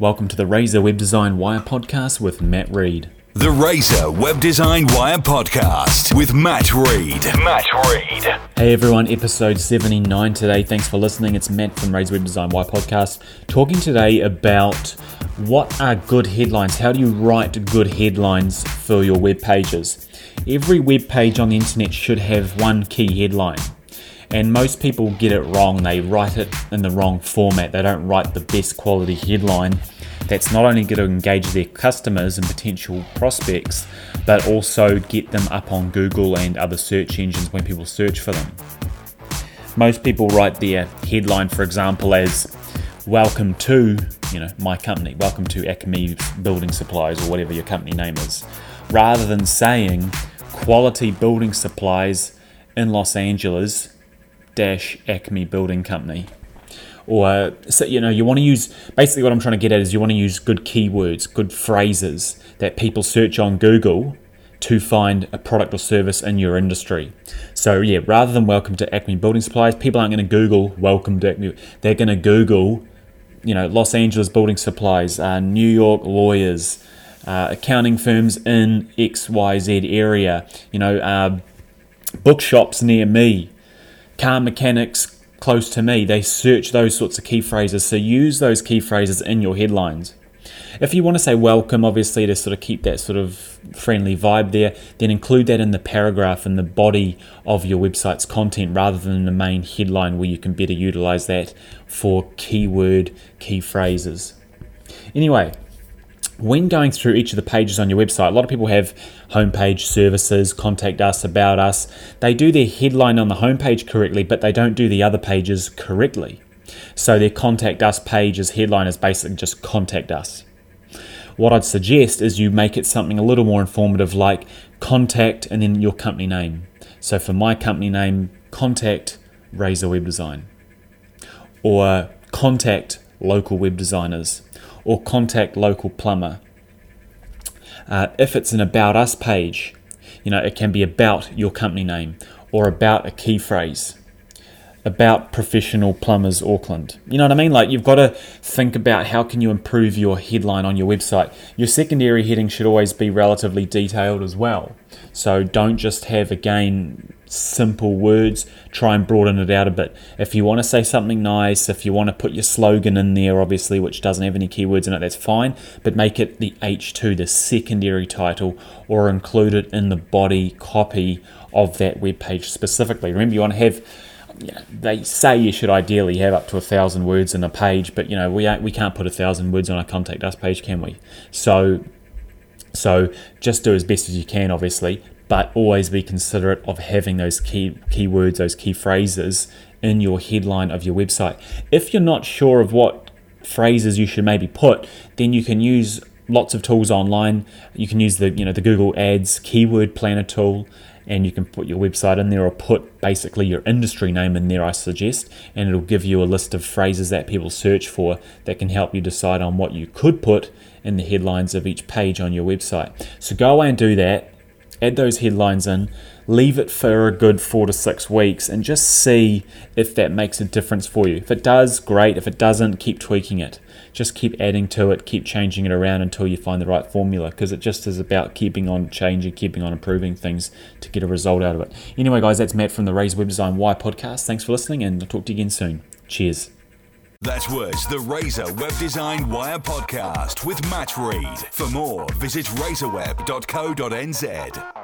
Welcome to the Razor Web Design Wire podcast with Matt Reed. The Razor Web Design Wire podcast with Matt Reed. Matt Reed. Hey everyone, episode 79 today. Thanks for listening. It's Matt from Razor Web Design Wire podcast talking today about what are good headlines. How do you write good headlines for your web pages? Every web page on the internet should have one key headline. And most people get it wrong. They write it in the wrong format. They don't write the best quality headline that's not only going to engage their customers and potential prospects, but also get them up on Google and other search engines when people search for them. Most people write their headline, for example, as Welcome to, you know, my company, welcome to Acme Building Supplies or whatever your company name is, rather than saying quality building supplies in Los Angeles Acme Building Company. Or so, you know, you want to use basically what I'm trying to get at is you want to use good keywords, good phrases that people search on Google to find a product or service in your industry. So yeah, rather than welcome to Acme Building Supplies, people aren't going to Google welcome to Acme. They're going to Google, you know, Los Angeles Building Supplies, uh, New York lawyers, uh, accounting firms in X Y Z area. You know, uh, bookshops near me car mechanics close to me, they search those sorts of key phrases. So use those key phrases in your headlines. If you want to say welcome, obviously, to sort of keep that sort of friendly vibe there, then include that in the paragraph in the body of your website's content rather than the main headline where you can better utilize that for keyword key phrases. Anyway, when going through each of the pages on your website, a lot of people have homepage services, contact us, about us. They do their headline on the homepage correctly, but they don't do the other pages correctly. So their contact us page's headline is basically just contact us. What I'd suggest is you make it something a little more informative, like contact and then your company name. So for my company name, contact Razor Web Design, or contact local web designers or contact local plumber. Uh, if it's an About Us page, you know, it can be about your company name or about a key phrase. About professional plumbers Auckland. You know what I mean? Like you've got to think about how can you improve your headline on your website. Your secondary heading should always be relatively detailed as well. So don't just have again simple words, try and broaden it out a bit. If you want to say something nice, if you want to put your slogan in there, obviously, which doesn't have any keywords in it, that's fine, but make it the H2, the secondary title, or include it in the body copy of that web page specifically. Remember, you want to have they say you should ideally have up to a thousand words in a page, but you know we we can't put a thousand words on a contact us page, can we? So so just do as best as you can, obviously, but always be considerate of having those key keywords, those key phrases in your headline of your website. If you're not sure of what phrases you should maybe put, then you can use lots of tools online. You can use the you know the Google Ads keyword planner tool and you can put your website in there or put basically your industry name in there I suggest and it'll give you a list of phrases that people search for that can help you decide on what you could put in the headlines of each page on your website. So go away and do that add those headlines in, leave it for a good four to six weeks, and just see if that makes a difference for you. If it does, great. If it doesn't, keep tweaking it. Just keep adding to it, keep changing it around until you find the right formula because it just is about keeping on changing, keeping on improving things to get a result out of it. Anyway, guys, that's Matt from the Razor Web Design Wire podcast. Thanks for listening, and I'll talk to you again soon. Cheers. That was the Razor Web Design Wire podcast with Matt Reed. For more, visit razorweb.co.nz.